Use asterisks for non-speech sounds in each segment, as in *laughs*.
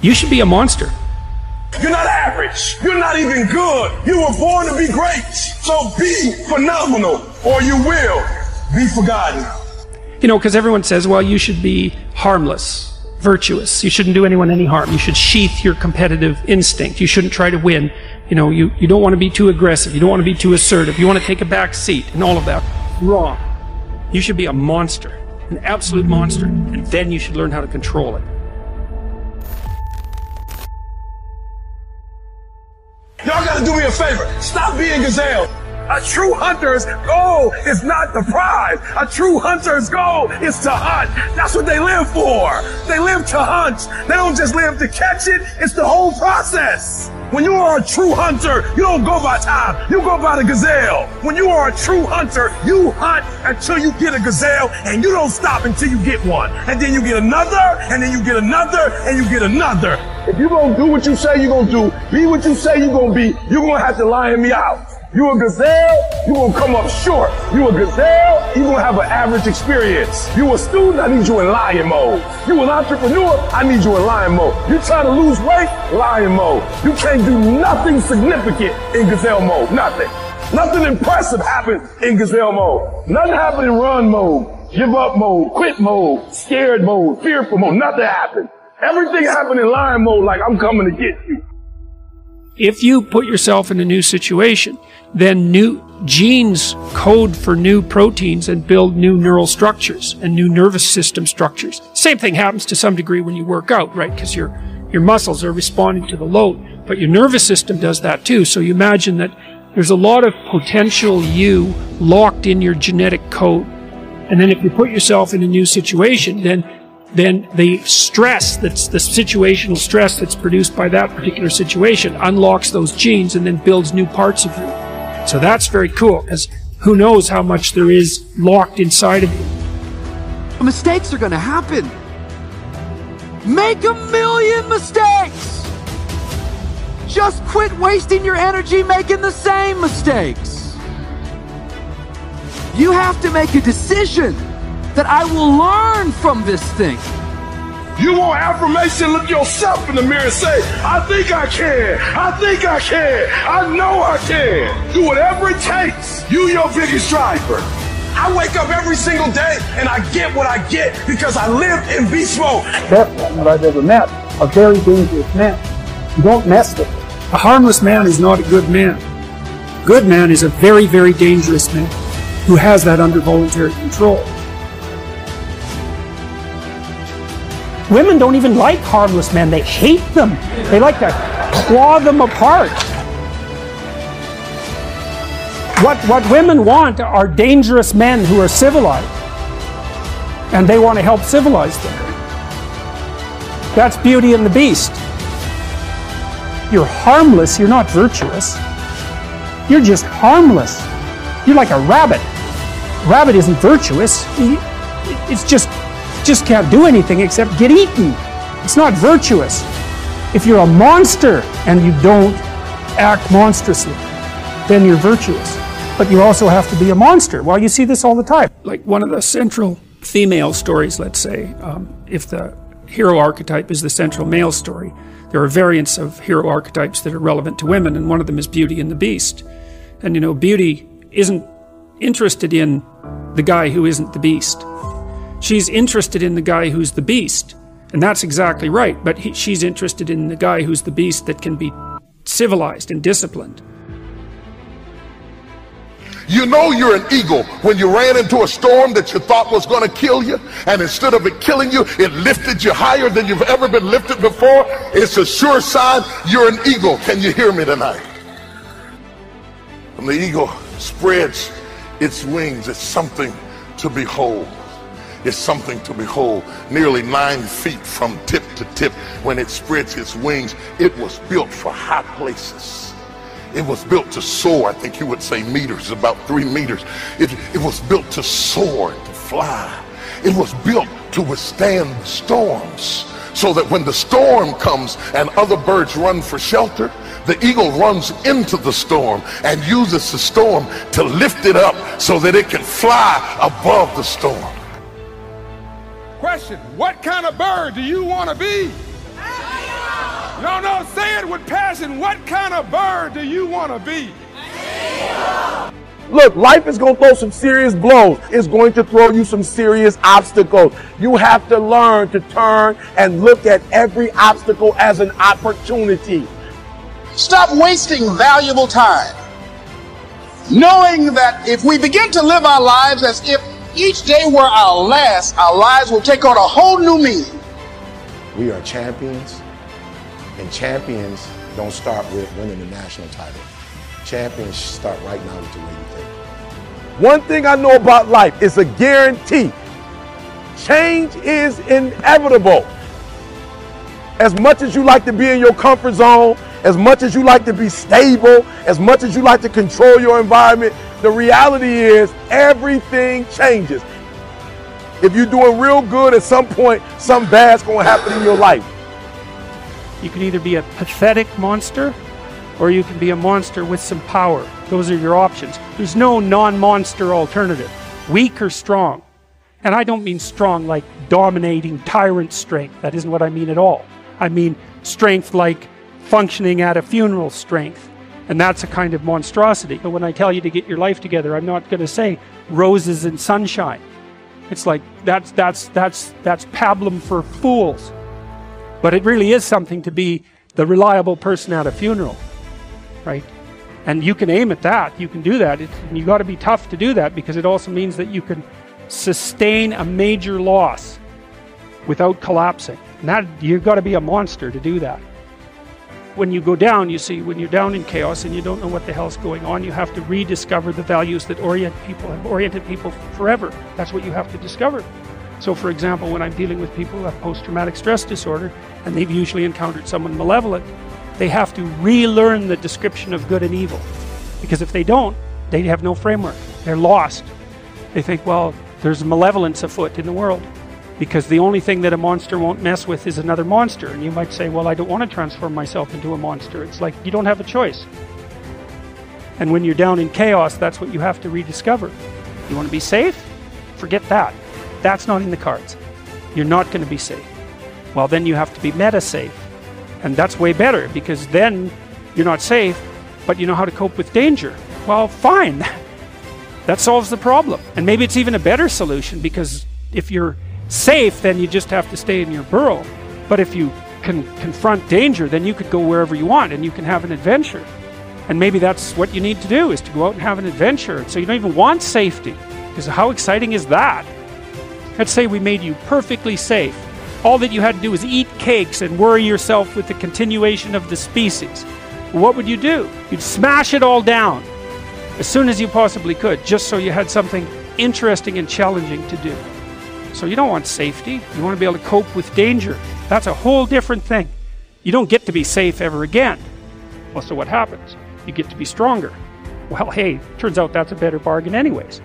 You should be a monster. You're not average. You're not even good. You were born to be great. So be phenomenal or you will be forgotten. You know, because everyone says, well, you should be harmless, virtuous. You shouldn't do anyone any harm. You should sheath your competitive instinct. You shouldn't try to win. You know, you, you don't want to be too aggressive. You don't want to be too assertive. You want to take a back seat and all of that. Wrong. You should be a monster, an absolute monster, and then you should learn how to control it. Y'all gotta do me a favor. Stop being gazelle. A true hunter's goal is not the prize. A true hunter's goal is to hunt. That's what they live for. They live to hunt. They don't just live to catch it. It's the whole process. When you are a true hunter, you don't go by time. You go by the gazelle. When you are a true hunter, you hunt until you get a gazelle and you don't stop until you get one. And then you get another, and then you get another, and you get another. If you gonna do what you say you're gonna do, be what you say you're gonna be, you're gonna have to lion me out. You a gazelle, you gonna come up short. You a gazelle, you gonna have an average experience. You a student, I need you in lion mode. You an entrepreneur, I need you in lion mode. You trying to lose weight, lion mode. You can't do nothing significant in gazelle mode. Nothing. Nothing impressive happens in gazelle mode. Nothing happens in run mode, give up mode, quit mode, scared mode, fearful mode. Nothing happens. Everything happened in lion mode like I'm coming to get you. If you put yourself in a new situation, then new genes code for new proteins and build new neural structures and new nervous system structures. Same thing happens to some degree when you work out, right? Because your your muscles are responding to the load, but your nervous system does that too. So you imagine that there's a lot of potential you locked in your genetic code. And then if you put yourself in a new situation, then then the stress that's the situational stress that's produced by that particular situation unlocks those genes and then builds new parts of you. So that's very cool because who knows how much there is locked inside of you. Mistakes are going to happen. Make a million mistakes. Just quit wasting your energy making the same mistakes. You have to make a decision that I will learn from this thing. You want affirmation? Look yourself in the mirror and say, I think I can. I think I can. I know I can. Do whatever it takes. You your biggest driver. I wake up every single day and I get what I get because I live in beast mode. Best man that I've ever met. A very dangerous man. You don't mess with him. A harmless man is not a good man. Good man is a very, very dangerous man who has that under voluntary control. Women don't even like harmless men. They hate them. They like to claw them apart. What, what women want are dangerous men who are civilized. And they want to help civilize them. That's Beauty and the Beast. You're harmless, you're not virtuous. You're just harmless. You're like a rabbit. Rabbit isn't virtuous. It's just just can't do anything except get eaten. It's not virtuous. If you're a monster and you don't act monstrously, then you're virtuous. But you also have to be a monster. Well, you see this all the time. Like one of the central female stories, let's say, um, if the hero archetype is the central male story, there are variants of hero archetypes that are relevant to women, and one of them is Beauty and the Beast. And you know, Beauty isn't interested in the guy who isn't the beast. She's interested in the guy who's the beast. And that's exactly right. But he, she's interested in the guy who's the beast that can be civilized and disciplined. You know you're an eagle when you ran into a storm that you thought was going to kill you, and instead of it killing you, it lifted you higher than you've ever been lifted before. It's a sure sign you're an eagle. Can you hear me tonight? When the eagle spreads its wings, it's something to behold is something to behold. Nearly nine feet from tip to tip when it spreads its wings. It was built for high places. It was built to soar. I think you would say meters, about three meters. It, it was built to soar, to fly. It was built to withstand storms so that when the storm comes and other birds run for shelter, the eagle runs into the storm and uses the storm to lift it up so that it can fly above the storm. Question What kind of bird do you want to be? Eagle. No, no, say it with passion, what kind of bird do you want to be? Look, life is going to throw some serious blows. It's going to throw you some serious obstacles. You have to learn to turn and look at every obstacle as an opportunity. Stop wasting valuable time. Knowing that if we begin to live our lives as if each day were our last, our lives will take on a whole new meaning. We are champions, and champions don't start with winning the national title. Champions start right now with the way you think. One thing I know about life is a guarantee. Change is inevitable. As much as you like to be in your comfort zone, as much as you like to be stable, as much as you like to control your environment, the reality is everything changes. If you're doing real good, at some point, something bad's going to happen in your life. You can either be a pathetic monster or you can be a monster with some power. Those are your options. There's no non monster alternative, weak or strong. And I don't mean strong like dominating tyrant strength. That isn't what I mean at all. I mean strength like functioning at a funeral strength. And that's a kind of monstrosity. But when I tell you to get your life together, I'm not going to say roses and sunshine. It's like that's that's that's that's pablum for fools. But it really is something to be the reliable person at a funeral, right? And you can aim at that. You can do that. It, you got to be tough to do that because it also means that you can sustain a major loss without collapsing. And that you've got to be a monster to do that. When you go down, you see, when you're down in chaos and you don't know what the hell's going on, you have to rediscover the values that orient people have oriented people forever. That's what you have to discover. So, for example, when I'm dealing with people who have post traumatic stress disorder and they've usually encountered someone malevolent, they have to relearn the description of good and evil. Because if they don't, they have no framework. They're lost. They think, well, there's malevolence afoot in the world. Because the only thing that a monster won't mess with is another monster. And you might say, well, I don't want to transform myself into a monster. It's like you don't have a choice. And when you're down in chaos, that's what you have to rediscover. You want to be safe? Forget that. That's not in the cards. You're not going to be safe. Well, then you have to be meta safe. And that's way better because then you're not safe, but you know how to cope with danger. Well, fine. *laughs* That solves the problem. And maybe it's even a better solution because if you're safe, then you just have to stay in your burrow. But if you can confront danger, then you could go wherever you want and you can have an adventure. And maybe that's what you need to do is to go out and have an adventure. So you don't even want safety. Because how exciting is that? Let's say we made you perfectly safe. All that you had to do was eat cakes and worry yourself with the continuation of the species. What would you do? You'd smash it all down as soon as you possibly could, just so you had something interesting and challenging to do. So you don't want safety. You want to be able to cope with danger. That's a whole different thing. You don't get to be safe ever again. Well, so what happens? You get to be stronger. Well, hey, turns out that's a better bargain, anyways.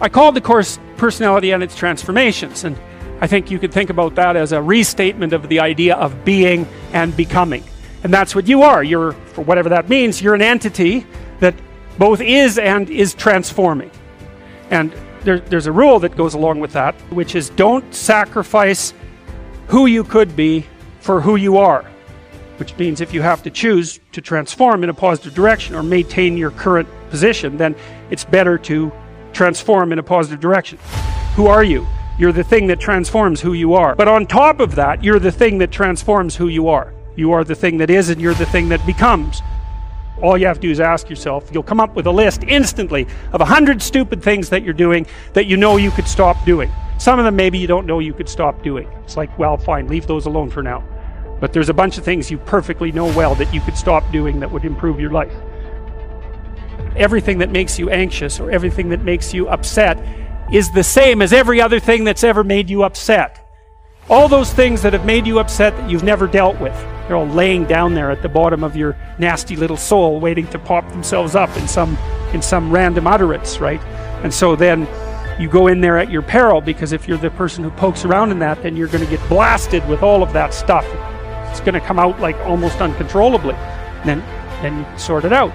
I called the course Personality and its Transformations, and I think you could think about that as a restatement of the idea of being and becoming. And that's what you are. You're, for whatever that means, you're an entity that both is and is transforming. And there, there's a rule that goes along with that, which is don't sacrifice who you could be for who you are. Which means if you have to choose to transform in a positive direction or maintain your current position, then it's better to transform in a positive direction. Who are you? You're the thing that transforms who you are. But on top of that, you're the thing that transforms who you are. You are the thing that is, and you're the thing that becomes. All you have to do is ask yourself. You'll come up with a list instantly of a hundred stupid things that you're doing that you know you could stop doing. Some of them maybe you don't know you could stop doing. It's like, well, fine, leave those alone for now. But there's a bunch of things you perfectly know well that you could stop doing that would improve your life. Everything that makes you anxious or everything that makes you upset is the same as every other thing that's ever made you upset. All those things that have made you upset that you've never dealt with, they're all laying down there at the bottom of your nasty little soul, waiting to pop themselves up in some in some random utterance, right? And so then you go in there at your peril because if you're the person who pokes around in that, then you're going to get blasted with all of that stuff. It's going to come out like almost uncontrollably. And then then you sort it out.